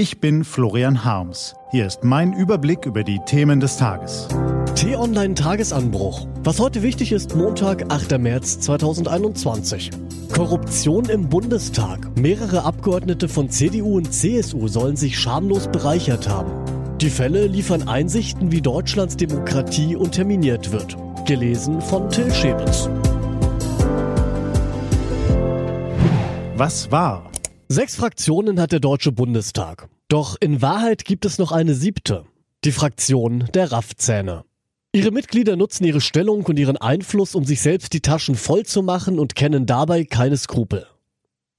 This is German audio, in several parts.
Ich bin Florian Harms. Hier ist mein Überblick über die Themen des Tages. T-Online Tagesanbruch. Was heute wichtig ist, Montag, 8. März 2021. Korruption im Bundestag. Mehrere Abgeordnete von CDU und CSU sollen sich schamlos bereichert haben. Die Fälle liefern Einsichten, wie Deutschlands Demokratie unterminiert wird. Gelesen von Till Schäbitz. Was war? Sechs Fraktionen hat der Deutsche Bundestag. Doch in Wahrheit gibt es noch eine siebte. Die Fraktion der Raffzähne. Ihre Mitglieder nutzen ihre Stellung und ihren Einfluss, um sich selbst die Taschen voll zu machen und kennen dabei keine Skrupel.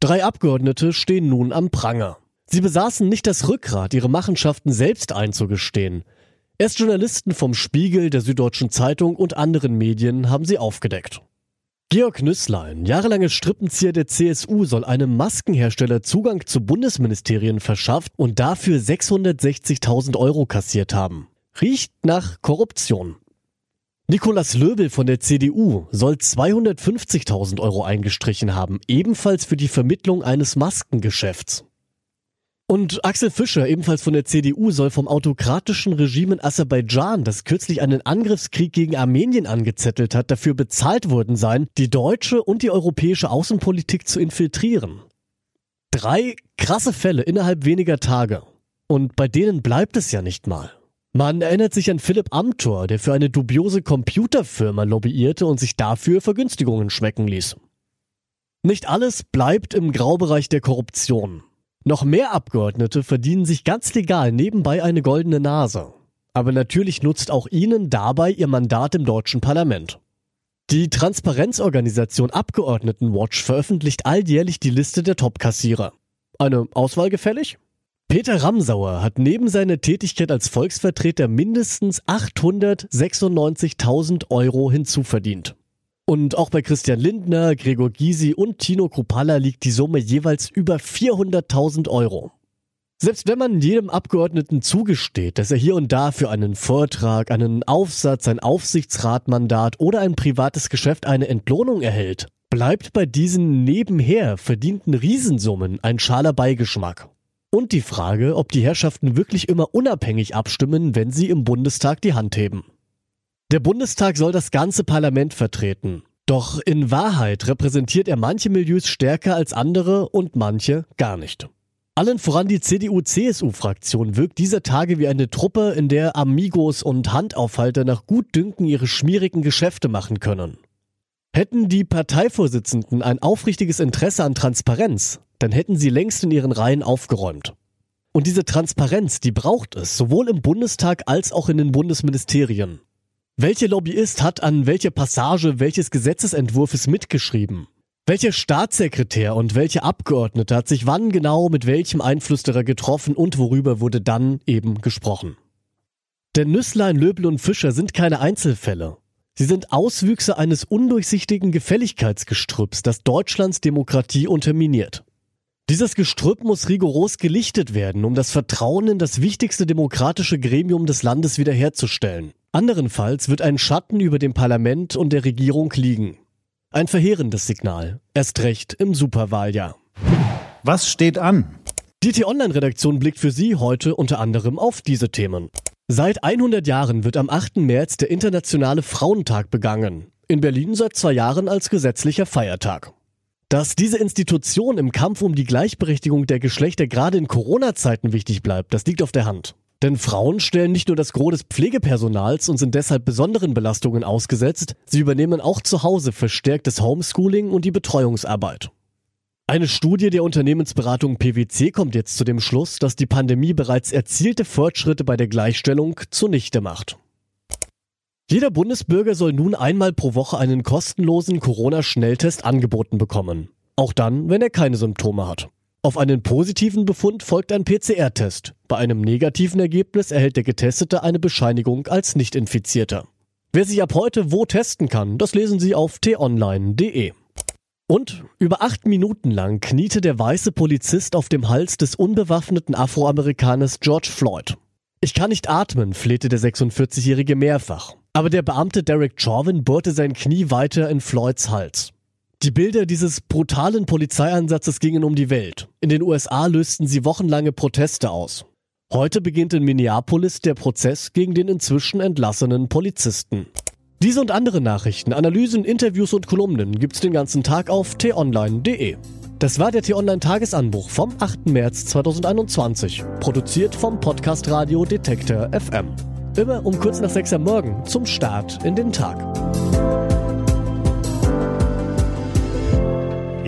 Drei Abgeordnete stehen nun am Pranger. Sie besaßen nicht das Rückgrat, ihre Machenschaften selbst einzugestehen. Erst Journalisten vom Spiegel, der Süddeutschen Zeitung und anderen Medien haben sie aufgedeckt. Georg Nüsslein, jahrelanges Strippenzieher der CSU, soll einem Maskenhersteller Zugang zu Bundesministerien verschafft und dafür 660.000 Euro kassiert haben. Riecht nach Korruption. Nikolaus Löbel von der CDU soll 250.000 Euro eingestrichen haben, ebenfalls für die Vermittlung eines Maskengeschäfts. Und Axel Fischer, ebenfalls von der CDU, soll vom autokratischen Regime in Aserbaidschan, das kürzlich einen Angriffskrieg gegen Armenien angezettelt hat, dafür bezahlt worden sein, die deutsche und die europäische Außenpolitik zu infiltrieren. Drei krasse Fälle innerhalb weniger Tage. Und bei denen bleibt es ja nicht mal. Man erinnert sich an Philipp Amthor, der für eine dubiose Computerfirma lobbyierte und sich dafür Vergünstigungen schmecken ließ. Nicht alles bleibt im Graubereich der Korruption. Noch mehr Abgeordnete verdienen sich ganz legal nebenbei eine goldene Nase. Aber natürlich nutzt auch ihnen dabei ihr Mandat im deutschen Parlament. Die Transparenzorganisation Abgeordnetenwatch veröffentlicht alljährlich die Liste der Top-Kassierer. Eine Auswahl gefällig? Peter Ramsauer hat neben seiner Tätigkeit als Volksvertreter mindestens 896.000 Euro hinzuverdient. Und auch bei Christian Lindner, Gregor Gysi und Tino Kruppalla liegt die Summe jeweils über 400.000 Euro. Selbst wenn man jedem Abgeordneten zugesteht, dass er hier und da für einen Vortrag, einen Aufsatz, ein Aufsichtsratmandat oder ein privates Geschäft eine Entlohnung erhält, bleibt bei diesen nebenher verdienten Riesensummen ein schaler Beigeschmack. Und die Frage, ob die Herrschaften wirklich immer unabhängig abstimmen, wenn sie im Bundestag die Hand heben. Der Bundestag soll das ganze Parlament vertreten. Doch in Wahrheit repräsentiert er manche Milieus stärker als andere und manche gar nicht. Allen voran die CDU-CSU-Fraktion wirkt dieser Tage wie eine Truppe, in der Amigos und Handaufhalter nach Gutdünken ihre schmierigen Geschäfte machen können. Hätten die Parteivorsitzenden ein aufrichtiges Interesse an Transparenz, dann hätten sie längst in ihren Reihen aufgeräumt. Und diese Transparenz, die braucht es, sowohl im Bundestag als auch in den Bundesministerien. Welcher Lobbyist hat an welcher Passage welches Gesetzesentwurfs mitgeschrieben? Welcher Staatssekretär und welcher Abgeordnete hat sich wann genau mit welchem Einflüsterer getroffen und worüber wurde dann eben gesprochen? Denn Nüsslein, Löbel und Fischer sind keine Einzelfälle. Sie sind Auswüchse eines undurchsichtigen Gefälligkeitsgestrüpps, das Deutschlands Demokratie unterminiert. Dieses Gestrüpp muss rigoros gelichtet werden, um das Vertrauen in das wichtigste demokratische Gremium des Landes wiederherzustellen. Anderenfalls wird ein Schatten über dem Parlament und der Regierung liegen. Ein verheerendes Signal. Erst recht im Superwahljahr. Was steht an? Die T-Online-Redaktion blickt für Sie heute unter anderem auf diese Themen. Seit 100 Jahren wird am 8. März der Internationale Frauentag begangen. In Berlin seit zwei Jahren als gesetzlicher Feiertag. Dass diese Institution im Kampf um die Gleichberechtigung der Geschlechter gerade in Corona-Zeiten wichtig bleibt, das liegt auf der Hand. Denn Frauen stellen nicht nur das Gros des Pflegepersonals und sind deshalb besonderen Belastungen ausgesetzt, sie übernehmen auch zu Hause verstärkt das Homeschooling und die Betreuungsarbeit. Eine Studie der Unternehmensberatung PwC kommt jetzt zu dem Schluss, dass die Pandemie bereits erzielte Fortschritte bei der Gleichstellung zunichte macht. Jeder Bundesbürger soll nun einmal pro Woche einen kostenlosen Corona-Schnelltest angeboten bekommen. Auch dann, wenn er keine Symptome hat. Auf einen positiven Befund folgt ein PCR-Test. Bei einem negativen Ergebnis erhält der Getestete eine Bescheinigung als Nicht-Infizierter. Wer sich ab heute wo testen kann, das lesen Sie auf t-online.de. Und über acht Minuten lang kniete der weiße Polizist auf dem Hals des unbewaffneten Afroamerikaners George Floyd. Ich kann nicht atmen, flehte der 46-Jährige mehrfach. Aber der Beamte Derek Chauvin bohrte sein Knie weiter in Floyds Hals. Die Bilder dieses brutalen Polizeieinsatzes gingen um die Welt. In den USA lösten sie wochenlange Proteste aus. Heute beginnt in Minneapolis der Prozess gegen den inzwischen entlassenen Polizisten. Diese und andere Nachrichten, Analysen, Interviews und Kolumnen gibt's den ganzen Tag auf t-online.de. Das war der T-Online Tagesanbruch vom 8. März 2021, produziert vom Podcast Radio Detektor FM. Immer um kurz nach 6 am Morgen zum Start in den Tag.